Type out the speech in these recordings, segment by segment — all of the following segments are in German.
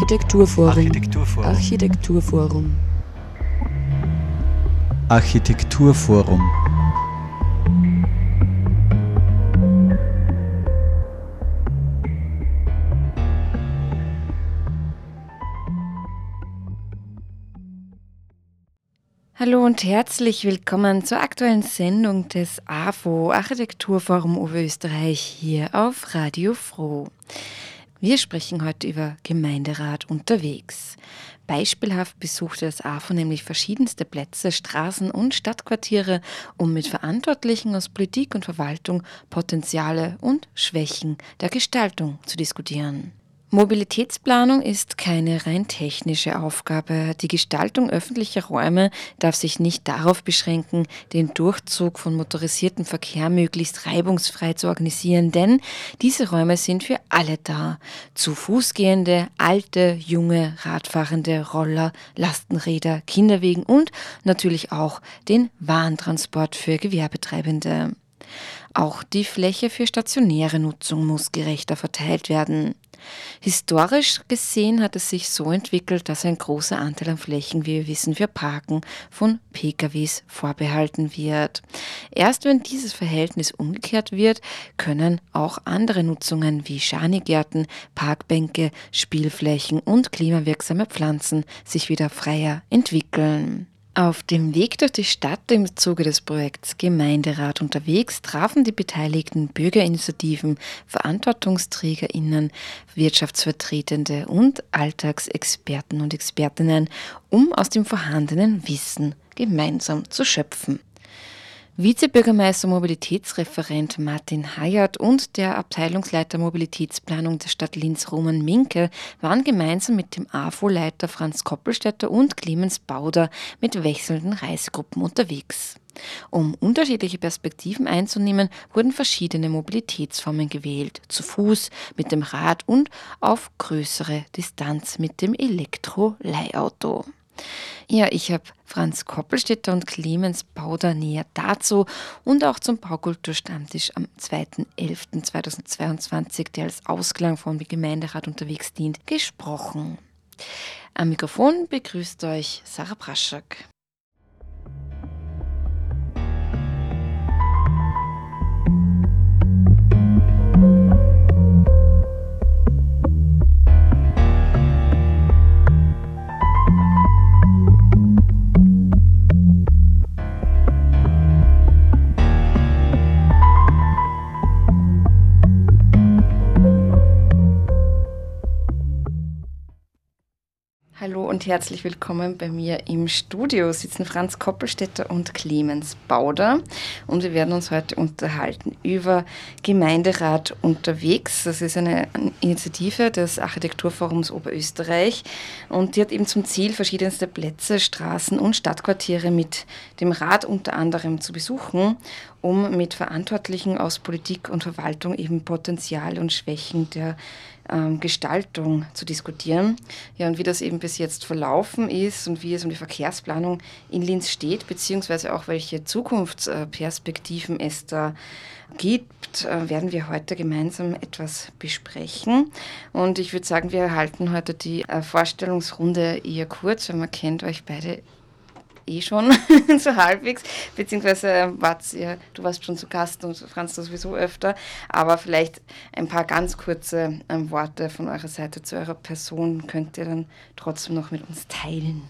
Architekturforum. Architekturforum. Architekturforum. Architekturforum. Hallo und herzlich willkommen zur aktuellen Sendung des AFO Architekturforum Oberösterreich hier auf Radio Froh. Wir sprechen heute über Gemeinderat unterwegs. Beispielhaft besuchte das AFO nämlich verschiedenste Plätze, Straßen und Stadtquartiere, um mit Verantwortlichen aus Politik und Verwaltung Potenziale und Schwächen der Gestaltung zu diskutieren. Mobilitätsplanung ist keine rein technische Aufgabe. Die Gestaltung öffentlicher Räume darf sich nicht darauf beschränken, den Durchzug von motorisiertem Verkehr möglichst reibungsfrei zu organisieren, denn diese Räume sind für alle da. Zu Fußgehende, alte, junge, Radfahrende, Roller, Lastenräder, Kinderwegen und natürlich auch den Warentransport für Gewerbetreibende. Auch die Fläche für stationäre Nutzung muss gerechter verteilt werden. Historisch gesehen hat es sich so entwickelt, dass ein großer Anteil an Flächen, wie wir wissen, für Parken von PKWs vorbehalten wird. Erst wenn dieses Verhältnis umgekehrt wird, können auch andere Nutzungen wie Schanigärten, Parkbänke, Spielflächen und klimawirksame Pflanzen sich wieder freier entwickeln. Auf dem Weg durch die Stadt im Zuge des Projekts Gemeinderat unterwegs trafen die beteiligten Bürgerinitiativen, Verantwortungsträgerinnen, Wirtschaftsvertretende und Alltagsexperten und Expertinnen, um aus dem vorhandenen Wissen gemeinsam zu schöpfen. Vizebürgermeister Mobilitätsreferent Martin Hayat und der Abteilungsleiter Mobilitätsplanung der Stadt Linz Roman Minke waren gemeinsam mit dem AFO-Leiter Franz Koppelstädter und Clemens Bauder mit wechselnden Reisegruppen unterwegs. Um unterschiedliche Perspektiven einzunehmen, wurden verschiedene Mobilitätsformen gewählt, zu Fuß, mit dem Rad und auf größere Distanz mit dem Elektro-Leihauto. Ja, ich habe Franz Koppelstädter und Clemens Bauder näher dazu und auch zum Baukulturstammtisch am 2.11.2022, der als Ausklang vom Gemeinderat unterwegs dient, gesprochen. Am Mikrofon begrüßt euch Sarah Praschak. Und herzlich willkommen bei mir im Studio sitzen Franz Koppelstädter und Clemens Bauder und wir werden uns heute unterhalten über Gemeinderat unterwegs. Das ist eine Initiative des Architekturforums Oberösterreich und die hat eben zum Ziel, verschiedenste Plätze, Straßen und Stadtquartiere mit dem Rat unter anderem zu besuchen, um mit Verantwortlichen aus Politik und Verwaltung eben Potenziale und Schwächen der ähm, Gestaltung zu diskutieren. Ja, und wie das eben bis jetzt verlaufen ist und wie es um die Verkehrsplanung in Linz steht, beziehungsweise auch welche Zukunftsperspektiven es da gibt, äh, werden wir heute gemeinsam etwas besprechen. Und ich würde sagen, wir halten heute die äh, Vorstellungsrunde eher kurz, weil man kennt euch beide eh schon so halbwegs, beziehungsweise wart ihr, du warst schon zu Gast und Franz sowieso öfter, aber vielleicht ein paar ganz kurze ähm, Worte von eurer Seite zu eurer Person könnt ihr dann trotzdem noch mit uns teilen.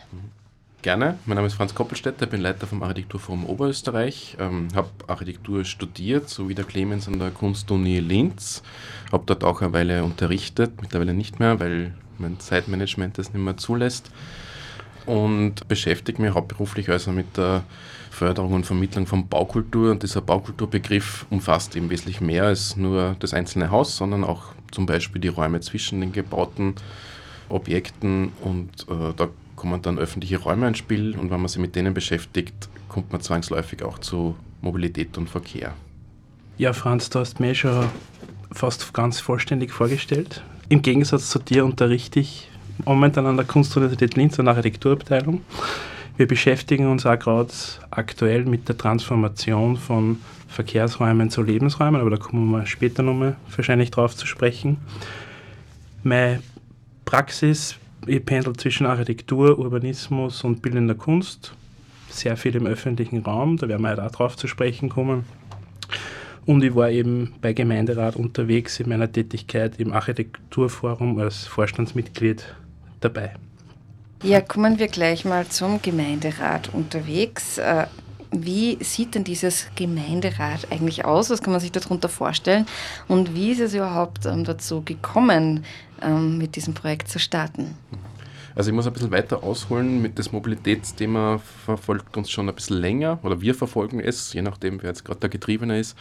Gerne. Mein Name ist Franz Koppelstädter, bin Leiter vom Architekturforum Oberösterreich, ähm, habe Architektur studiert, so wie der Clemens an der Kunstuni Linz, habe dort auch eine Weile unterrichtet, mittlerweile nicht mehr, weil mein Zeitmanagement das nicht mehr zulässt und beschäftige mich hauptberuflich also mit der Förderung und Vermittlung von Baukultur. Und dieser Baukulturbegriff umfasst eben wesentlich mehr als nur das einzelne Haus, sondern auch zum Beispiel die Räume zwischen den gebauten Objekten. Und äh, da kommen dann öffentliche Räume ins Spiel. Und wenn man sich mit denen beschäftigt, kommt man zwangsläufig auch zu Mobilität und Verkehr. Ja, Franz, du hast mir schon fast ganz vollständig vorgestellt. Im Gegensatz zu dir unterrichte ich momentan an der Kunstuniversität Linz an der Architekturabteilung. Wir beschäftigen uns auch gerade aktuell mit der Transformation von Verkehrsräumen zu Lebensräumen, aber da kommen wir später nochmal wahrscheinlich drauf zu sprechen. Meine Praxis ich pendel zwischen Architektur, Urbanismus und bildender Kunst. Sehr viel im öffentlichen Raum, da werden wir halt auch drauf zu sprechen kommen. Und ich war eben bei Gemeinderat unterwegs in meiner Tätigkeit im Architekturforum als Vorstandsmitglied dabei. Ja, kommen wir gleich mal zum Gemeinderat unterwegs. Äh, wie sieht denn dieses Gemeinderat eigentlich aus? Was kann man sich darunter vorstellen? Und wie ist es überhaupt ähm, dazu gekommen, ähm, mit diesem Projekt zu starten? Also ich muss ein bisschen weiter ausholen. Mit das Mobilitätsthema verfolgt uns schon ein bisschen länger oder wir verfolgen es, je nachdem, wer jetzt gerade der Getriebene ist.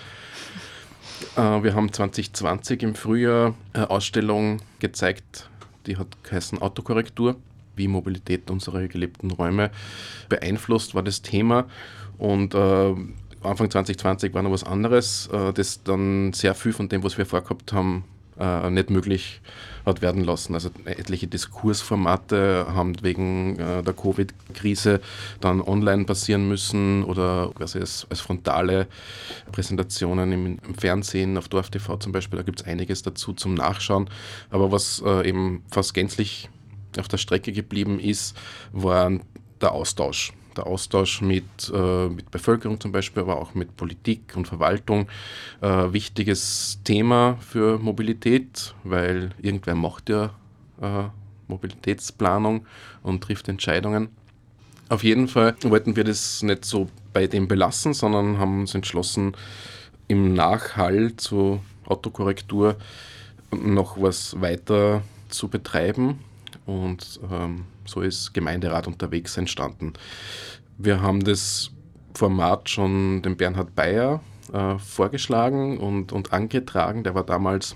Äh, wir haben 2020 im Frühjahr eine Ausstellung gezeigt, die hat geheißen Autokorrektur, wie Mobilität unsere gelebten Räume beeinflusst, war das Thema. Und äh, Anfang 2020 war noch was anderes, äh, das dann sehr viel von dem, was wir vorgehabt haben, äh, nicht möglich hat werden lassen. Also etliche Diskursformate haben wegen äh, der Covid-Krise dann online passieren müssen oder quasi als, als frontale Präsentationen im, im, Fernsehen, auf Dorf TV zum Beispiel, da gibt es einiges dazu zum Nachschauen. Aber was äh, eben fast gänzlich auf der Strecke geblieben ist, war der Austausch der Austausch mit, äh, mit Bevölkerung zum Beispiel, aber auch mit Politik und Verwaltung. Äh, wichtiges Thema für Mobilität, weil irgendwer macht ja äh, Mobilitätsplanung und trifft Entscheidungen. Auf jeden Fall wollten wir das nicht so bei dem belassen, sondern haben uns entschlossen, im Nachhall zur Autokorrektur noch was weiter zu betreiben. Und ähm, so ist Gemeinderat unterwegs entstanden. Wir haben das Format schon dem Bernhard Bayer äh, vorgeschlagen und, und angetragen. Der war damals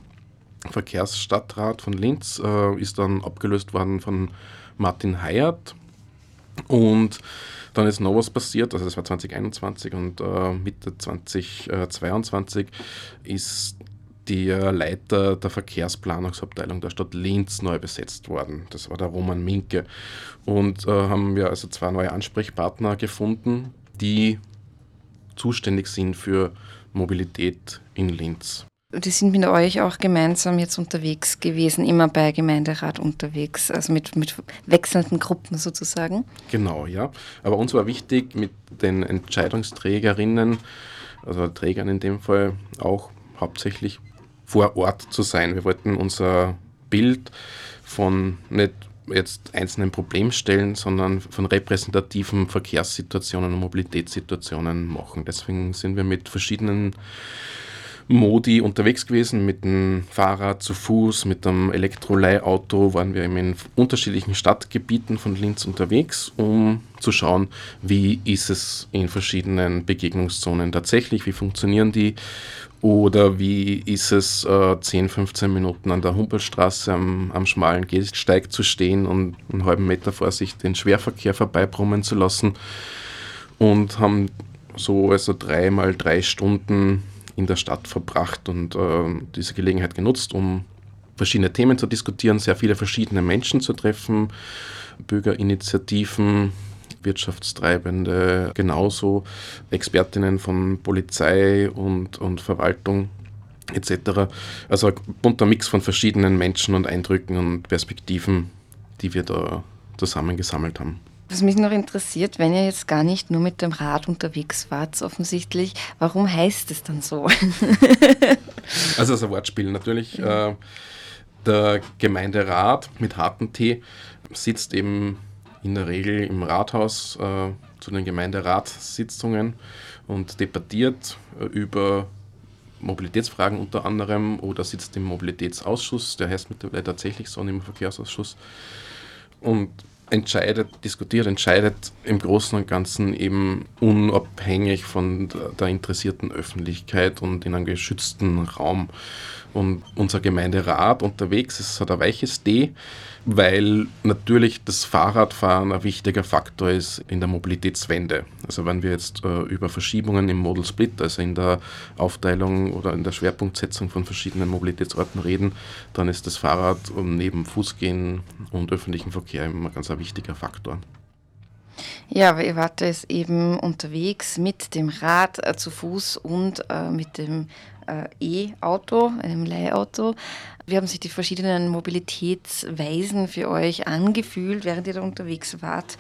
Verkehrsstadtrat von Linz, äh, ist dann abgelöst worden von Martin Hayert. Und dann ist noch was passiert, also das war 2021 und äh, Mitte 2022 ist der Leiter der Verkehrsplanungsabteilung der Stadt Linz neu besetzt worden. Das war der Roman Minke. Und äh, haben wir also zwei neue Ansprechpartner gefunden, die zuständig sind für Mobilität in Linz. Die sind mit euch auch gemeinsam jetzt unterwegs gewesen, immer bei Gemeinderat unterwegs, also mit, mit wechselnden Gruppen sozusagen. Genau, ja. Aber uns war wichtig, mit den Entscheidungsträgerinnen, also Trägern in dem Fall auch hauptsächlich vor Ort zu sein. Wir wollten unser Bild von nicht jetzt einzelnen Problemstellen, sondern von repräsentativen Verkehrssituationen und Mobilitätssituationen machen. Deswegen sind wir mit verschiedenen Modi unterwegs gewesen, mit dem Fahrrad, zu Fuß, mit dem Elektroleihauto waren wir in unterschiedlichen Stadtgebieten von Linz unterwegs, um zu schauen, wie ist es in verschiedenen Begegnungszonen tatsächlich, wie funktionieren die oder wie ist es, äh, 10, 15 Minuten an der Humboldtstraße am, am schmalen Gehsteig zu stehen und einen halben Meter vor sich den Schwerverkehr vorbeibrummen zu lassen? Und haben so also dreimal drei Stunden in der Stadt verbracht und äh, diese Gelegenheit genutzt, um verschiedene Themen zu diskutieren, sehr viele verschiedene Menschen zu treffen, Bürgerinitiativen, Wirtschaftstreibende, genauso Expertinnen von Polizei und, und Verwaltung etc. Also ein bunter Mix von verschiedenen Menschen und Eindrücken und Perspektiven, die wir da zusammengesammelt haben. Was mich noch interessiert, wenn ihr jetzt gar nicht nur mit dem Rad unterwegs wart, offensichtlich, warum heißt es dann so? also das ist ein Wortspiel natürlich. Äh, der Gemeinderat mit harten T sitzt eben in der Regel im Rathaus äh, zu den Gemeinderatssitzungen und debattiert äh, über Mobilitätsfragen unter anderem oder sitzt im Mobilitätsausschuss, der heißt mittlerweile tatsächlich so, im Verkehrsausschuss. Und entscheidet, diskutiert, entscheidet im Großen und Ganzen eben unabhängig von der interessierten Öffentlichkeit und in einem geschützten Raum. Und unser Gemeinderat unterwegs ist, hat ein weiches D, weil natürlich das Fahrradfahren ein wichtiger Faktor ist in der Mobilitätswende. Also wenn wir jetzt äh, über Verschiebungen im Model Split, also in der Aufteilung oder in der Schwerpunktsetzung von verschiedenen Mobilitätsorten reden, dann ist das Fahrrad neben Fußgehen und öffentlichem Verkehr immer ganz ein wichtiger Faktor. Ja, aber ihr wart es eben unterwegs mit dem Rad äh, zu Fuß und äh, mit dem äh, E-Auto, einem Leihauto. Wie haben sich die verschiedenen Mobilitätsweisen für euch angefühlt, während ihr da unterwegs wart?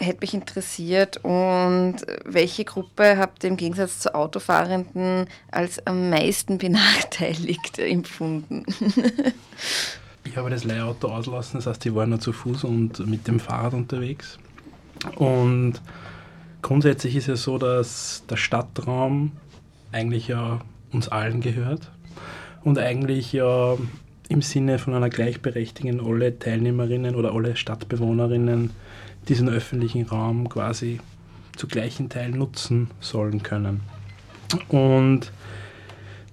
Hätte mich interessiert. Und welche Gruppe habt ihr im Gegensatz zu Autofahrenden als am meisten benachteiligt empfunden? ich habe das Leihauto auslassen, das heißt, ich war nur zu Fuß und mit dem Fahrrad unterwegs. Und grundsätzlich ist es so, dass der Stadtraum eigentlich ja uns allen gehört und eigentlich ja im Sinne von einer Gleichberechtigung alle Teilnehmerinnen oder alle Stadtbewohnerinnen diesen öffentlichen Raum quasi zu gleichen Teilen nutzen sollen können. Und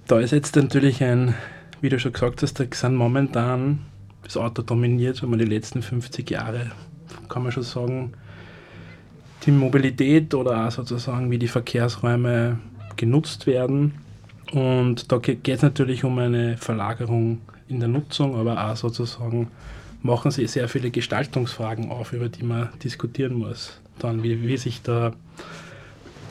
da ist jetzt natürlich ein, wie du schon gesagt hast, da sind momentan das Auto dominiert, wenn man die letzten 50 Jahre, kann man schon sagen, die Mobilität oder auch sozusagen, wie die Verkehrsräume genutzt werden. Und da geht es natürlich um eine Verlagerung in der Nutzung, aber auch sozusagen machen sie sehr viele Gestaltungsfragen auf, über die man diskutieren muss. Dann, wie, wie sich der,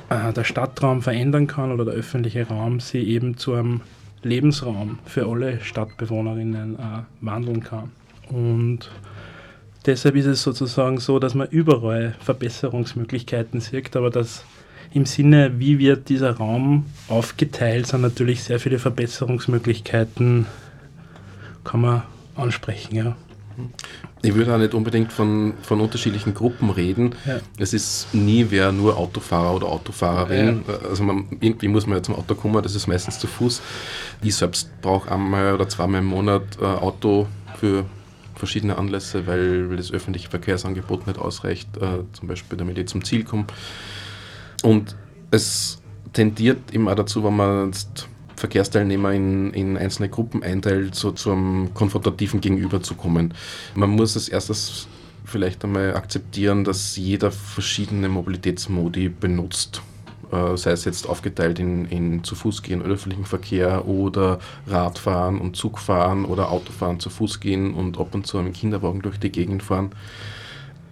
äh, der Stadtraum verändern kann oder der öffentliche Raum sie eben zu einem Lebensraum für alle Stadtbewohnerinnen äh, wandeln kann. Und deshalb ist es sozusagen so, dass man überall Verbesserungsmöglichkeiten sieht, aber dass im Sinne, wie wird dieser Raum aufgeteilt, sind natürlich sehr viele Verbesserungsmöglichkeiten, kann man ansprechen. Ja. Ich würde auch nicht unbedingt von, von unterschiedlichen Gruppen reden. Ja. Es ist nie wer nur Autofahrer oder Autofahrerin. Ja. Also man, irgendwie muss man ja zum Auto kommen, das ist meistens zu Fuß. Ich selbst brauche einmal oder zweimal im Monat äh, Auto für verschiedene Anlässe, weil das öffentliche Verkehrsangebot nicht ausreicht, äh, zum Beispiel damit ich zum Ziel komme. Und es tendiert immer dazu, wenn man jetzt Verkehrsteilnehmer in, in einzelne Gruppen einteilt, so zum konfrontativen Gegenüber zu kommen. Man muss als erstes vielleicht einmal akzeptieren, dass jeder verschiedene Mobilitätsmodi benutzt. Äh, sei es jetzt aufgeteilt in, in zu Fuß gehen, öffentlichen Verkehr oder Radfahren und Zugfahren oder Autofahren, zu Fuß gehen und ab und zu einen Kinderwagen durch die Gegend fahren.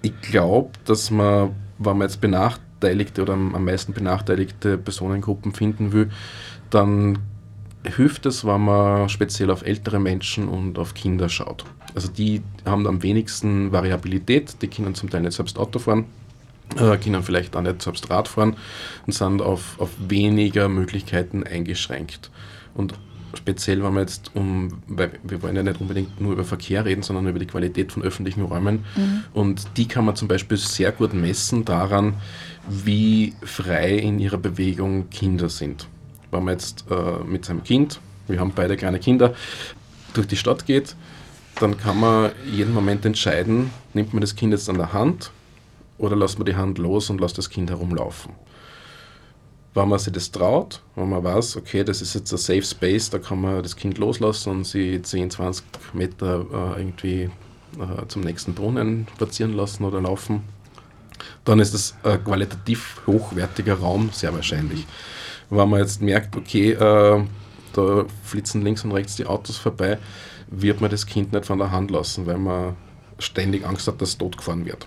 Ich glaube, dass man, wenn man jetzt benachteiligte oder am meisten benachteiligte Personengruppen finden will, dann hilft es, wenn man speziell auf ältere Menschen und auf Kinder schaut. Also die haben am wenigsten Variabilität, die können zum Teil nicht selbst Auto fahren, äh, können vielleicht auch nicht selbst Rad fahren und sind auf, auf weniger Möglichkeiten eingeschränkt. Und speziell, wenn wir jetzt um, weil wir wollen ja nicht unbedingt nur über Verkehr reden, sondern über die Qualität von öffentlichen Räumen. Mhm. Und die kann man zum Beispiel sehr gut messen daran, wie frei in ihrer Bewegung Kinder sind wenn man jetzt äh, mit seinem Kind, wir haben beide kleine Kinder, durch die Stadt geht, dann kann man jeden Moment entscheiden, nimmt man das Kind jetzt an der Hand oder lässt man die Hand los und lässt das Kind herumlaufen. Wenn man sich das traut, wenn man weiß, okay, das ist jetzt ein Safe Space, da kann man das Kind loslassen und sie 10, 20 Meter äh, irgendwie äh, zum nächsten Brunnen spazieren lassen oder laufen, dann ist das ein qualitativ hochwertiger Raum, sehr wahrscheinlich wenn man jetzt merkt, okay, äh, da flitzen links und rechts die Autos vorbei, wird man das Kind nicht von der Hand lassen, weil man ständig Angst hat, dass es totgefahren wird.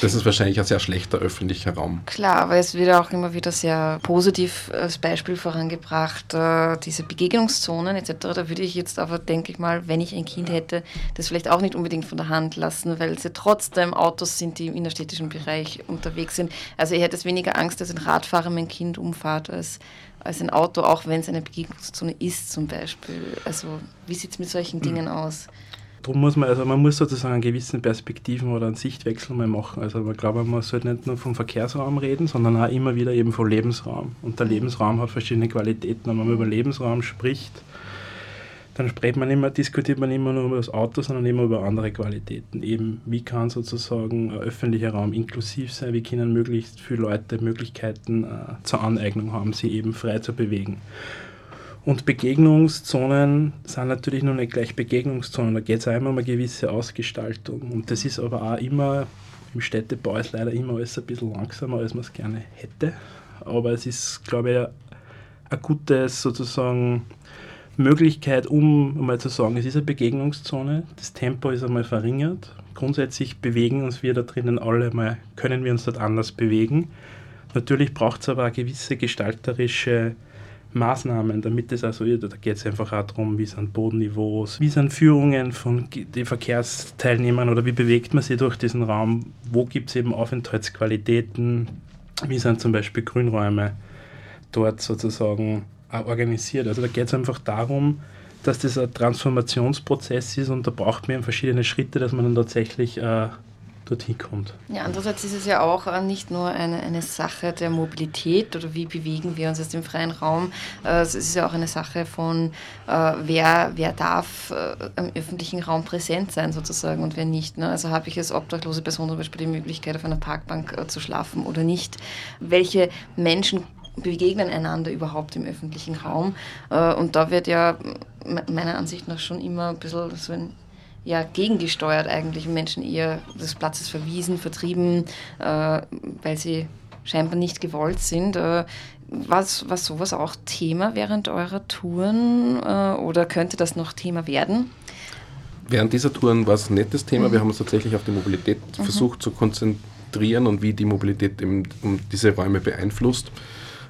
Das ist wahrscheinlich ein sehr schlechter öffentlicher Raum. Klar, aber es wird auch immer wieder sehr positiv als Beispiel vorangebracht, äh, diese Begegnungszonen etc. Da würde ich jetzt aber, denke ich mal, wenn ich ein Kind hätte, das vielleicht auch nicht unbedingt von der Hand lassen, weil es ja trotzdem Autos sind, die im innerstädtischen Bereich unterwegs sind. Also ich hätte es weniger Angst, dass ein Radfahrer mein Kind umfahrt, als, als ein Auto, auch wenn es eine Begegnungszone ist zum Beispiel. Also wie sieht es mit solchen Dingen aus? Darum muss man, also man muss sozusagen einen gewissen Perspektiven oder einen Sichtwechsel mal machen. Also man glaube, man sollte nicht nur vom Verkehrsraum reden, sondern auch immer wieder eben vom Lebensraum. Und der Lebensraum hat verschiedene Qualitäten. Und wenn man über Lebensraum spricht, dann spricht man immer, diskutiert man immer nur über das Auto, sondern immer über andere Qualitäten. Eben, wie kann sozusagen ein öffentlicher Raum inklusiv sein, wie können möglichst viele Leute Möglichkeiten äh, zur Aneignung haben, sie eben frei zu bewegen. Und Begegnungszonen sind natürlich noch nicht gleich Begegnungszonen, da geht es immer um eine gewisse Ausgestaltung. Und das ist aber auch immer, im Städtebau ist leider immer alles ein bisschen langsamer, als man es gerne hätte. Aber es ist, glaube ich, eine gute sozusagen Möglichkeit, um mal zu sagen, es ist eine Begegnungszone, das Tempo ist einmal verringert. Grundsätzlich bewegen uns wir da drinnen alle mal, können wir uns dort anders bewegen. Natürlich braucht es aber eine gewisse gestalterische Maßnahmen, damit es also, da geht es einfach auch darum, wie sind Bodenniveaus, wie sind Führungen von den Verkehrsteilnehmern oder wie bewegt man sich durch diesen Raum, wo gibt es eben Aufenthaltsqualitäten, wie sind zum Beispiel Grünräume dort sozusagen organisiert. Also da geht es einfach darum, dass das ein Transformationsprozess ist und da braucht man verschiedene Schritte, dass man dann tatsächlich äh, dorthin kommt. Ja, andererseits ist es ja auch äh, nicht nur eine, eine Sache der Mobilität oder wie bewegen wir uns jetzt im freien Raum. Äh, es ist ja auch eine Sache von, äh, wer, wer darf im öffentlichen Raum präsent sein sozusagen und wer nicht. Ne? Also habe ich als obdachlose Person zum Beispiel die Möglichkeit, auf einer Parkbank zu schlafen oder nicht. Welche Menschen begegnen einander überhaupt im öffentlichen Raum? Und da wird ja meiner Ansicht nach schon immer ein bisschen so ein ja, gegengesteuert eigentlich, Menschen eher des Platzes verwiesen, vertrieben, äh, weil sie scheinbar nicht gewollt sind. Äh, was, war sowas auch Thema während eurer Touren äh, oder könnte das noch Thema werden? Während dieser Touren war es ein nettes Thema. Mhm. Wir haben uns tatsächlich auf die Mobilität mhm. versucht zu konzentrieren und wie die Mobilität um diese Räume beeinflusst.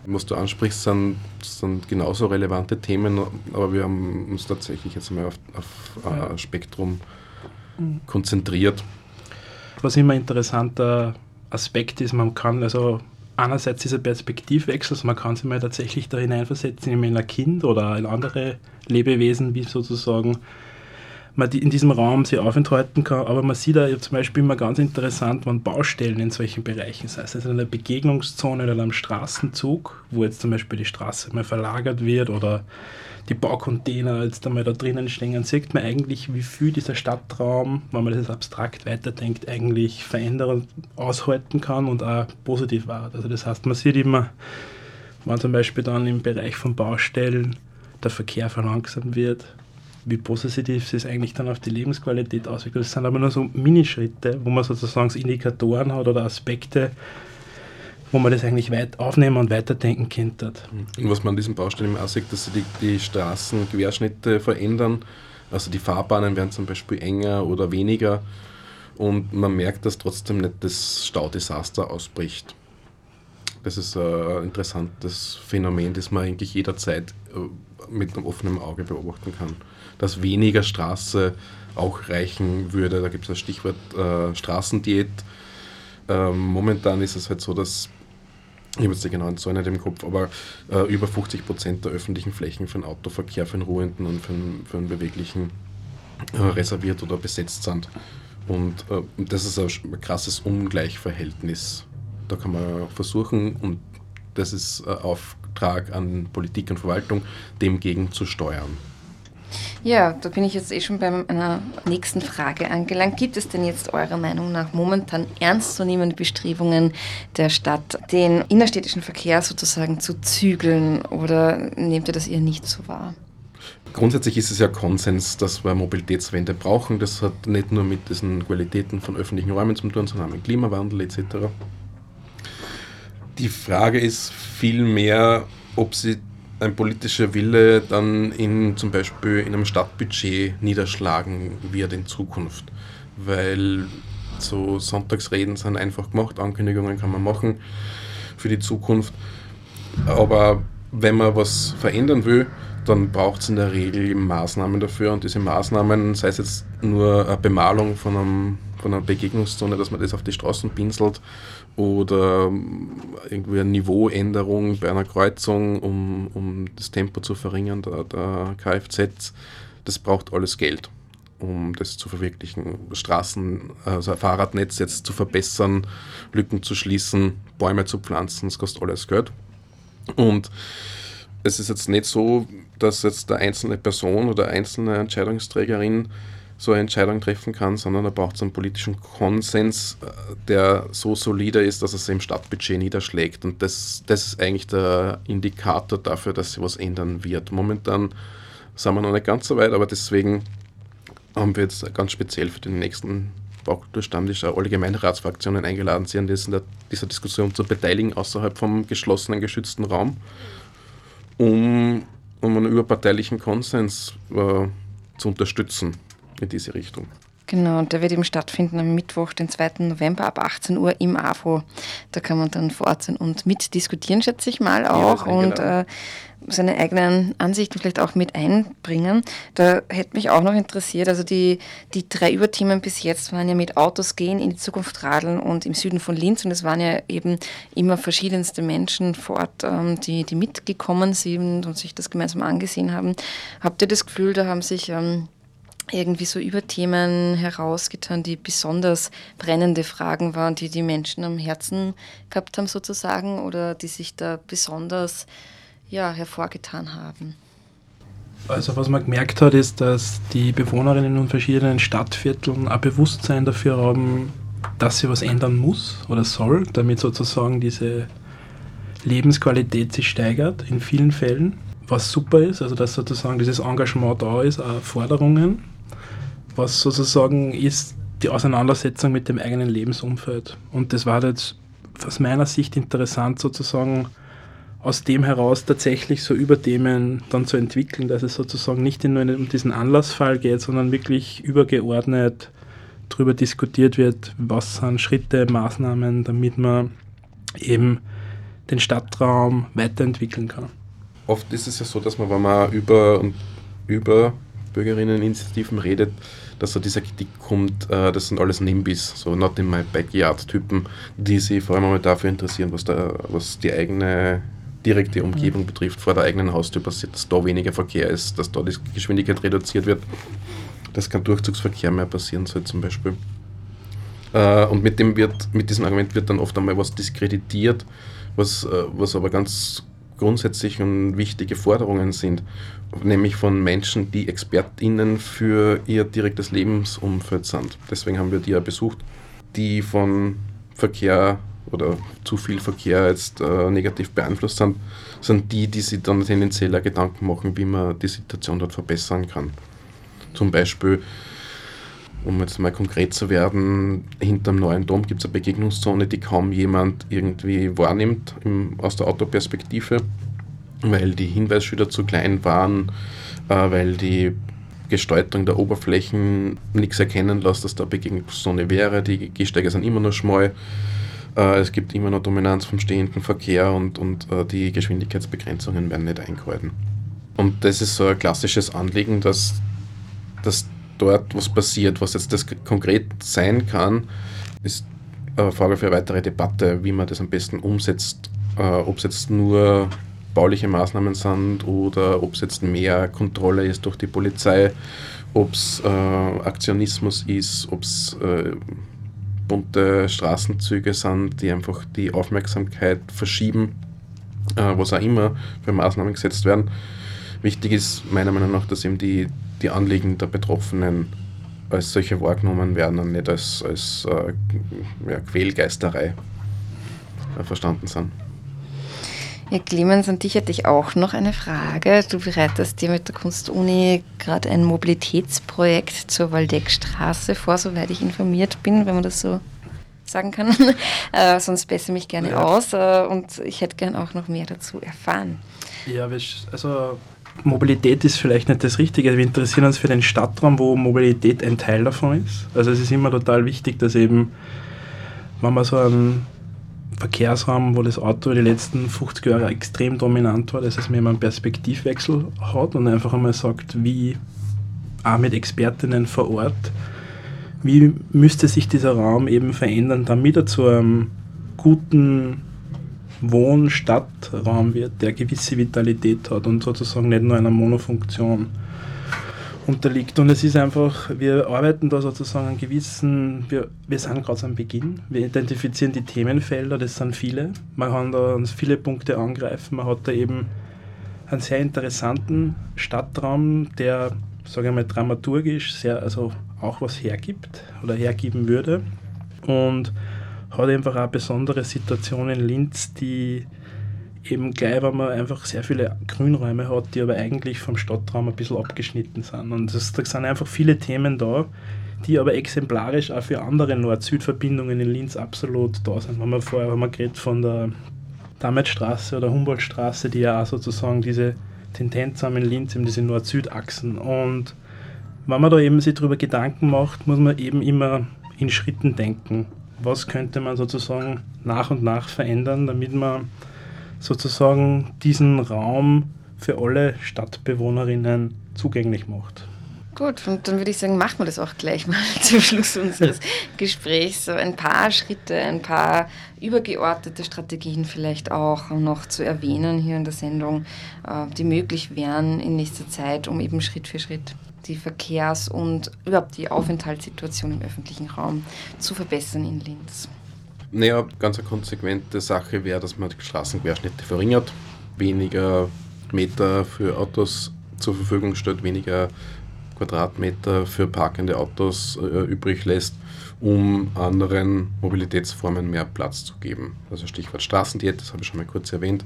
Was du ansprichst, sind, sind genauso relevante Themen, aber wir haben uns tatsächlich jetzt mal auf, auf ja. ein Spektrum mhm. konzentriert. Was immer ein interessanter Aspekt ist, man kann also einerseits dieser Perspektivwechsel, also man kann sich mal tatsächlich da hineinversetzen in ein Kind oder in andere Lebewesen, wie sozusagen man in diesem Raum sich aufenthalten kann. Aber man sieht da zum Beispiel immer ganz interessant, wann Baustellen in solchen Bereichen, sei es in einer Begegnungszone oder am Straßenzug, wo jetzt zum Beispiel die Straße mal verlagert wird oder die Baucontainer jetzt einmal da drinnen stehen, sieht man eigentlich, wie viel dieser Stadtraum, wenn man das abstrakt weiterdenkt, eigentlich verändern, aushalten kann und auch positiv war. Also das heißt, man sieht immer, wenn zum Beispiel dann im Bereich von Baustellen der Verkehr verlangsamt wird, wie positiv es eigentlich dann auf die Lebensqualität auswirkt. Das sind aber nur so Minischritte, wo man sozusagen Indikatoren hat oder Aspekte, wo man das eigentlich weit aufnehmen und weiterdenken könnte. Und was man an diesen Baustellen auch sieht, dass sich die, die Straßenquerschnitte verändern. Also die Fahrbahnen werden zum Beispiel enger oder weniger und man merkt, dass trotzdem nicht das Staudesaster ausbricht. Das ist ein interessantes Phänomen, das man eigentlich jederzeit äh, mit einem offenen Auge beobachten kann dass weniger Straße auch reichen würde. Da gibt es das Stichwort äh, Straßendiät. Ähm, momentan ist es halt so, dass, ich habe jetzt die genauen Zahlen nicht im Kopf, aber äh, über 50 Prozent der öffentlichen Flächen für den Autoverkehr, für den ruhenden und für den, für den beweglichen äh, reserviert oder besetzt sind. Und äh, das ist ein krasses Ungleichverhältnis. Da kann man versuchen, und das ist äh, Auftrag an Politik und Verwaltung, dem gegen zu steuern. Ja, da bin ich jetzt eh schon bei meiner nächsten Frage angelangt. Gibt es denn jetzt eurer Meinung nach momentan ernstzunehmende Bestrebungen der Stadt, den innerstädtischen Verkehr sozusagen zu zügeln oder nehmt ihr das eher nicht so wahr? Grundsätzlich ist es ja Konsens, dass wir Mobilitätswende brauchen. Das hat nicht nur mit diesen Qualitäten von öffentlichen Räumen zu tun, sondern mit Klimawandel etc. Die Frage ist vielmehr, ob sie ein politischer Wille dann in zum Beispiel in einem Stadtbudget niederschlagen wird in Zukunft. Weil so Sonntagsreden sind einfach gemacht, Ankündigungen kann man machen für die Zukunft. Aber wenn man was verändern will, dann braucht es in der Regel Maßnahmen dafür und diese Maßnahmen, sei es jetzt nur eine Bemalung von, einem, von einer Begegnungszone, dass man das auf die Straßen pinselt oder ähm, irgendwie eine Niveauänderung bei einer Kreuzung, um, um das Tempo zu verringern der, der Kfz, das braucht alles Geld, um das zu verwirklichen. Straßen, also Fahrradnetz jetzt zu verbessern, Lücken zu schließen, Bäume zu pflanzen, das kostet alles Geld. Und es ist jetzt nicht so, dass jetzt der einzelne Person oder einzelne Entscheidungsträgerin so eine Entscheidung treffen kann, sondern da braucht es einen politischen Konsens, äh, der so solide ist, dass es im Stadtbudget niederschlägt. Und das, das ist eigentlich der Indikator dafür, dass sich was ändern wird. Momentan sind wir noch nicht ganz so weit, aber deswegen haben wir jetzt ganz speziell für den nächsten Baukulturstammtisch alle Gemeinderatsfraktionen eingeladen, sich an dieser, dieser Diskussion zu beteiligen, außerhalb vom geschlossenen, geschützten Raum, um, um einen überparteilichen Konsens äh, zu unterstützen in diese Richtung. Genau, und der wird eben stattfinden am Mittwoch, den 2. November ab 18 Uhr im AFO. Da kann man dann vor Ort sein und mitdiskutieren, schätze ich mal auch. Ja, und äh, seine eigenen Ansichten vielleicht auch mit einbringen. Da hätte mich auch noch interessiert, also die, die drei Überthemen bis jetzt waren ja mit Autos gehen, in die Zukunft radeln und im Süden von Linz und es waren ja eben immer verschiedenste Menschen vor Ort, ähm, die, die mitgekommen sind und sich das gemeinsam angesehen haben. Habt ihr das Gefühl, da haben sich... Ähm, irgendwie so Überthemen herausgetan, die besonders brennende Fragen waren, die die Menschen am Herzen gehabt haben sozusagen oder die sich da besonders ja, hervorgetan haben. Also was man gemerkt hat, ist, dass die Bewohnerinnen in verschiedenen Stadtvierteln ein Bewusstsein dafür haben, dass sie was ändern muss oder soll, damit sozusagen diese Lebensqualität sich steigert in vielen Fällen, was super ist, also dass sozusagen dieses Engagement da ist, auch Forderungen was sozusagen ist die Auseinandersetzung mit dem eigenen Lebensumfeld. Und das war jetzt aus meiner Sicht interessant, sozusagen aus dem heraus tatsächlich so Überthemen dann zu entwickeln, dass es sozusagen nicht nur um diesen Anlassfall geht, sondern wirklich übergeordnet darüber diskutiert wird, was sind Schritte, Maßnahmen, damit man eben den Stadtraum weiterentwickeln kann. Oft ist es ja so, dass man, wenn man über, über Bürgerinneninitiativen redet, dass so diese Kritik kommt, äh, das sind alles NIMBYs, so not in my backyard-Typen, die sich vor allem einmal dafür interessieren, was, da, was die eigene direkte Umgebung mhm. betrifft, vor der eigenen Haustür passiert, dass da weniger Verkehr ist, dass da die Geschwindigkeit reduziert wird, dass kein Durchzugsverkehr mehr passieren soll zum Beispiel. Äh, und mit, dem wird, mit diesem Argument wird dann oft einmal was diskreditiert, was, äh, was aber ganz grundsätzlich und wichtige Forderungen sind, nämlich von Menschen, die ExpertInnen für ihr direktes Lebensumfeld sind. Deswegen haben wir die ja besucht, die von Verkehr oder zu viel Verkehr jetzt äh, negativ beeinflusst sind, sind die, die sich dann tendenziell Gedanken machen, wie man die Situation dort verbessern kann. Zum Beispiel, um jetzt mal konkret zu werden, hinterm neuen Dom gibt es eine Begegnungszone, die kaum jemand irgendwie wahrnimmt im, aus der Autoperspektive, weil die Hinweisschilder zu klein waren, äh, weil die Gestaltung der Oberflächen nichts erkennen lässt, dass da Begegnungszone wäre. Die Gehsteige sind immer noch schmal. Äh, es gibt immer noch Dominanz vom stehenden Verkehr und, und äh, die Geschwindigkeitsbegrenzungen werden nicht eingehalten. Und das ist so ein klassisches Anliegen, dass, dass dort was passiert. Was jetzt das konkret sein kann, ist eine Frage für eine weitere Debatte, wie man das am besten umsetzt. Äh, ob es jetzt nur bauliche Maßnahmen sind oder ob es jetzt mehr Kontrolle ist durch die Polizei, ob es äh, Aktionismus ist, ob es äh, bunte Straßenzüge sind, die einfach die Aufmerksamkeit verschieben, äh, was auch immer für Maßnahmen gesetzt werden. Wichtig ist meiner Meinung nach, dass eben die die Anliegen der Betroffenen als solche wahrgenommen werden und nicht als, als äh, ja, Quälgeisterei äh, verstanden sind. Ja, Clemens, an dich hätte ich auch noch eine Frage. Du bereitest dir mit der Kunstuni gerade ein Mobilitätsprojekt zur Waldeckstraße vor, soweit ich informiert bin, wenn man das so sagen kann. äh, sonst besse mich gerne ja. aus äh, und ich hätte gerne auch noch mehr dazu erfahren. Ja, also Mobilität ist vielleicht nicht das Richtige. Wir interessieren uns für den Stadtraum, wo Mobilität ein Teil davon ist. Also es ist immer total wichtig, dass eben, wenn man so einen Verkehrsraum, wo das Auto die letzten 50 Jahre extrem dominant war, dass es mir einen Perspektivwechsel hat und einfach einmal sagt, wie auch mit Expertinnen vor Ort, wie müsste sich dieser Raum eben verändern, damit er zu einem guten Wohn-Stadtraum wird, der gewisse Vitalität hat und sozusagen nicht nur einer Monofunktion unterliegt. Und es ist einfach, wir arbeiten da sozusagen an gewissen, wir, wir sind gerade am Beginn, wir identifizieren die Themenfelder, das sind viele. Man kann da viele Punkte angreifen, man hat da eben einen sehr interessanten Stadtraum, der, sage ich mal, dramaturgisch sehr, also auch was hergibt oder hergeben würde. Und hat einfach auch besondere Situationen in Linz, die eben gleich, wenn man einfach sehr viele Grünräume hat, die aber eigentlich vom Stadtraum ein bisschen abgeschnitten sind. Und das, da sind einfach viele Themen da, die aber exemplarisch auch für andere Nord-Süd-Verbindungen in Linz absolut da sind. Wenn man vorher haben wir geredet von der Dametstraße oder Humboldtstraße, die ja auch sozusagen diese Tendenz haben in Linz, eben diese Nord-Süd-Achsen. Und Wenn man da eben sich darüber Gedanken macht, muss man eben immer in Schritten denken. Was könnte man sozusagen nach und nach verändern, damit man sozusagen diesen Raum für alle Stadtbewohnerinnen zugänglich macht? Gut, und dann würde ich sagen, machen wir das auch gleich mal zum Schluss unseres Gesprächs. So ein paar Schritte, ein paar übergeordnete Strategien vielleicht auch noch zu erwähnen hier in der Sendung, äh, die möglich wären in nächster Zeit, um eben Schritt für Schritt die Verkehrs- und überhaupt die Aufenthaltssituation im öffentlichen Raum zu verbessern in Linz. Naja, ganz eine konsequente Sache wäre, dass man die Straßenquerschnitte verringert, weniger Meter für Autos zur Verfügung stellt, weniger Quadratmeter für parkende Autos äh, übrig lässt, um anderen Mobilitätsformen mehr Platz zu geben. Also Stichwort Straßendiät, das habe ich schon mal kurz erwähnt.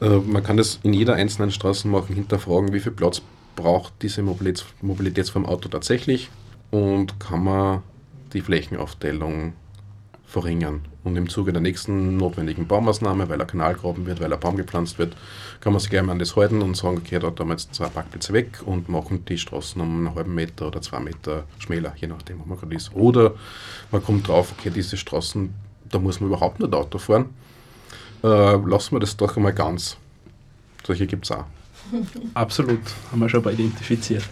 Äh, man kann das in jeder einzelnen Straßenmauer hinterfragen, wie viel Platz braucht diese Mobilitäts Mobilitätsform Auto tatsächlich und kann man die Flächenaufteilung verringern. Und im Zuge der nächsten notwendigen Baumaßnahme, weil ein Kanal graben wird, weil ein Baum gepflanzt wird, kann man sich gerne an das halten und sagen, okay, dort haben wir jetzt zwei Parkplätze weg und machen die Straßen um einen halben Meter oder zwei Meter schmäler, je nachdem, wo man gerade ist. Oder man kommt drauf, okay, diese Straßen, da muss man überhaupt nicht Auto fahren. Äh, lassen wir das doch einmal ganz. Solche gibt es auch. Absolut, haben wir schon bei identifiziert.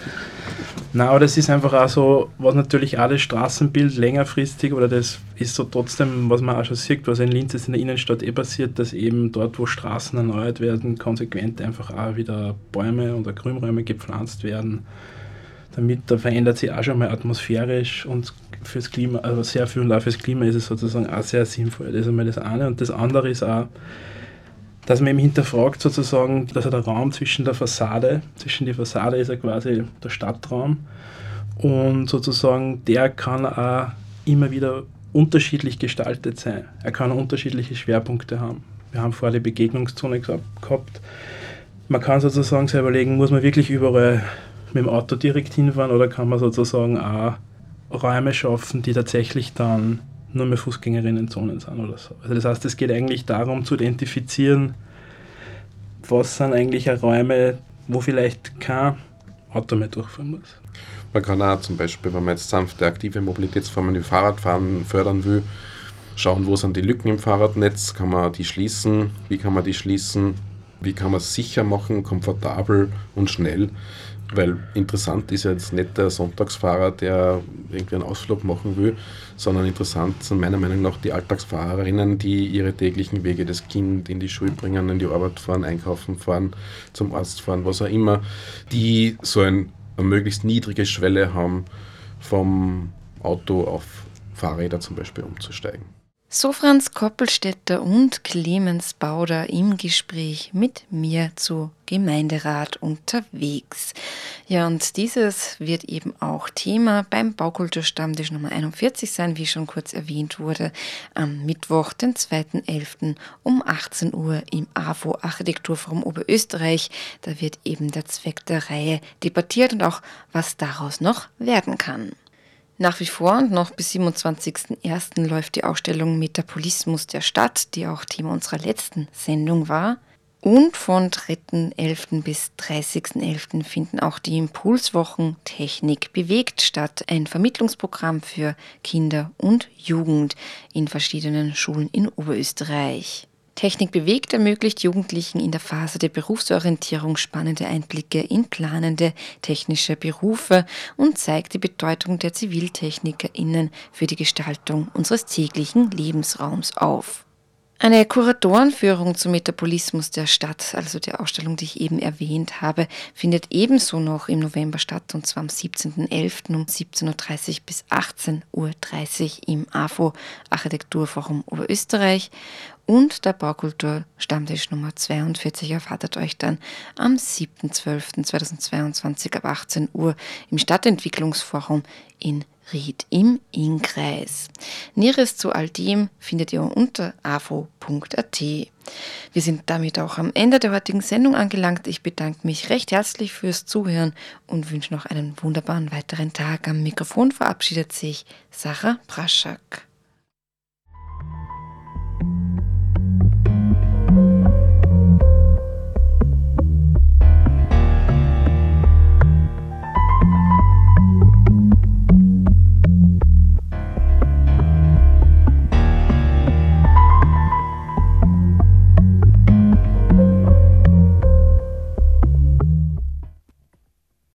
Na, aber das ist einfach auch so, was natürlich auch das Straßenbild längerfristig, oder das ist so trotzdem, was man auch schon sieht, was in Linz ist in der Innenstadt eh passiert, dass eben dort, wo Straßen erneuert werden, konsequent einfach auch wieder Bäume oder Grünräume gepflanzt werden. Damit da verändert sich auch schon mal atmosphärisch und fürs Klima, also sehr viel und auch fürs Klima ist es sozusagen auch sehr sinnvoll. Das ist einmal das eine. Und das andere ist auch, dass man eben hinterfragt sozusagen, dass er der Raum zwischen der Fassade, zwischen die Fassade ist ja quasi der Stadtraum und sozusagen der kann auch immer wieder unterschiedlich gestaltet sein. Er kann unterschiedliche Schwerpunkte haben. Wir haben vorher die Begegnungszone gehabt. Man kann sozusagen sich überlegen, muss man wirklich überall mit dem Auto direkt hinfahren oder kann man sozusagen auch Räume schaffen, die tatsächlich dann nur mehr Fußgängerinnenzonen sind oder so. Also das heißt, es geht eigentlich darum zu identifizieren, was sind eigentlich Räume, wo vielleicht kein Auto mehr durchfahren muss. Man kann auch zum Beispiel, wenn man jetzt sanfte aktive Mobilitätsformen wie Fahrradfahren fördern will, schauen, wo sind die Lücken im Fahrradnetz, kann man die schließen, wie kann man die schließen, wie kann man es sicher machen, komfortabel und schnell. Weil interessant ist ja jetzt nicht der Sonntagsfahrer, der irgendwie einen Ausflug machen will, sondern interessant sind meiner Meinung nach die Alltagsfahrerinnen, die ihre täglichen Wege, das Kind in die Schule bringen, in die Arbeit fahren, einkaufen fahren, zum Arzt fahren, was auch immer, die so ein, eine möglichst niedrige Schwelle haben, vom Auto auf Fahrräder zum Beispiel umzusteigen. So Franz Koppelstädter und Clemens Bauder im Gespräch mit mir zu Gemeinderat unterwegs. Ja, und dieses wird eben auch Thema beim Baukulturstammtisch Nummer 41 sein, wie schon kurz erwähnt wurde, am Mittwoch, den 2.11. um 18 Uhr im AFO Architekturforum Oberösterreich. Da wird eben der Zweck der Reihe debattiert und auch, was daraus noch werden kann. Nach wie vor und noch bis 27.01. läuft die Ausstellung Metabolismus der Stadt, die auch Thema unserer letzten Sendung war. Und von 3.11. bis 30.11. finden auch die Impulswochen Technik bewegt statt, ein Vermittlungsprogramm für Kinder und Jugend in verschiedenen Schulen in Oberösterreich. Technik bewegt ermöglicht Jugendlichen in der Phase der Berufsorientierung spannende Einblicke in planende technische Berufe und zeigt die Bedeutung der ZiviltechnikerInnen für die Gestaltung unseres täglichen Lebensraums auf. Eine Kuratorenführung zum Metabolismus der Stadt, also der Ausstellung, die ich eben erwähnt habe, findet ebenso noch im November statt und zwar am 17.11. um 17.30 Uhr bis 18.30 Uhr im AFO Architekturforum Oberösterreich und der Baukultur Stammtisch Nummer 42 erwartet euch dann am 7.12.2022 ab 18 Uhr im Stadtentwicklungsforum in Ried im Innkreis. Näheres zu all dem findet ihr unter avo.at. Wir sind damit auch am Ende der heutigen Sendung angelangt. Ich bedanke mich recht herzlich fürs Zuhören und wünsche noch einen wunderbaren weiteren Tag. Am Mikrofon verabschiedet sich Sarah Praschak.